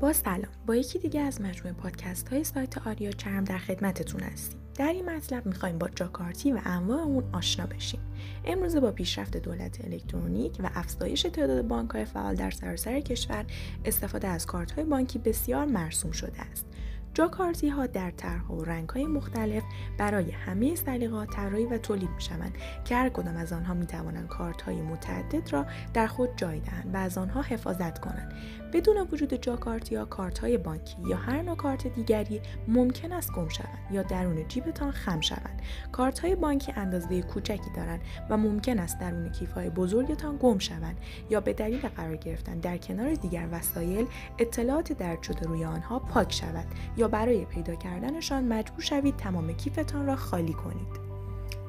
با سلام. با یکی دیگه از مجموعه پادکست های سایت آریا چرم در خدمتتون هستیم. در این مطلب می‌خوایم با جاکارتی و انواع اون آشنا بشیم. امروزه با پیشرفت دولت الکترونیک و افزایش تعداد بانک های فعال در سراسر کشور استفاده از کارت های بانکی بسیار مرسوم شده است. جاکارتی ها در طرح و رنگ های مختلف برای همه سلیقه‌ها طراحی و تولید می شوند که هر کدام از آنها می توانند کارت های متعدد را در خود جای دهند و از آنها حفاظت کنند. بدون وجود جاکارتی یا کارت های بانکی یا هر نوع کارت دیگری ممکن است گم شوند یا درون جیبتان خم شوند. کارت های بانکی اندازه کوچکی دارند و ممکن است درون کیف های بزرگتان گم شوند یا به دلیل قرار گرفتن در کنار دیگر وسایل اطلاعات درد شده روی آنها پاک شود یا برای پیدا کردنشان مجبور شوید تمام کیفتان را خالی کنید.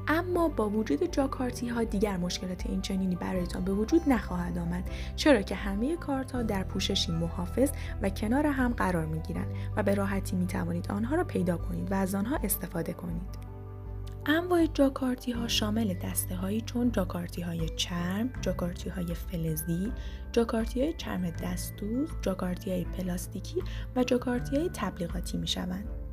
اما با وجود جاکارتی ها دیگر مشکلات این چنینی برایتان به وجود نخواهد آمد چرا که همه کارت ها در پوششی محافظ و کنار هم قرار می گیرند و به راحتی می توانید آنها را پیدا کنید و از آنها استفاده کنید. انواع جاکارتی ها شامل دسته هایی چون جاکارتی های چرم، جاکارتی های فلزی، جاکارتی های چرم دستوز، جاکارتی های پلاستیکی و جاکارتی های تبلیغاتی می شوند.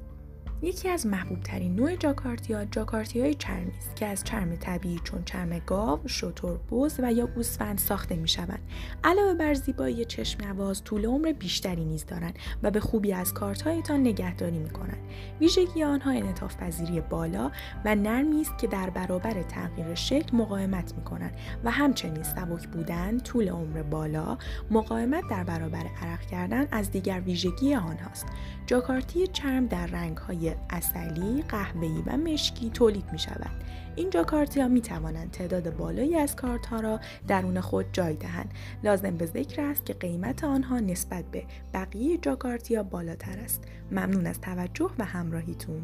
یکی از محبوب ترین نوع جاکارتیا جاکارتی های چرمی است که از چرم طبیعی چون چرم گاو، شتر، بز و یا گوسفند ساخته می شوند. علاوه بر زیبایی چشم نواز طول عمر بیشتری نیز دارند و به خوبی از کارتهایتان نگهداری می کنند. ویژگی آنها انعطاف پذیری بالا و نرمی است که در برابر تغییر شکل مقاومت می کنند و همچنین سبک بودن، طول عمر بالا، مقاومت در برابر عرق کردن از دیگر ویژگی آنهاست. جاکارتی چرم در رنگ های اصلی، قهوه‌ای و مشکی تولید می شود. این جاکارتی می توانند تعداد بالایی از کارت ها را درون خود جای دهند. لازم به ذکر است که قیمت آنها نسبت به بقیه جاکارتی بالاتر است. ممنون از توجه و همراهیتون.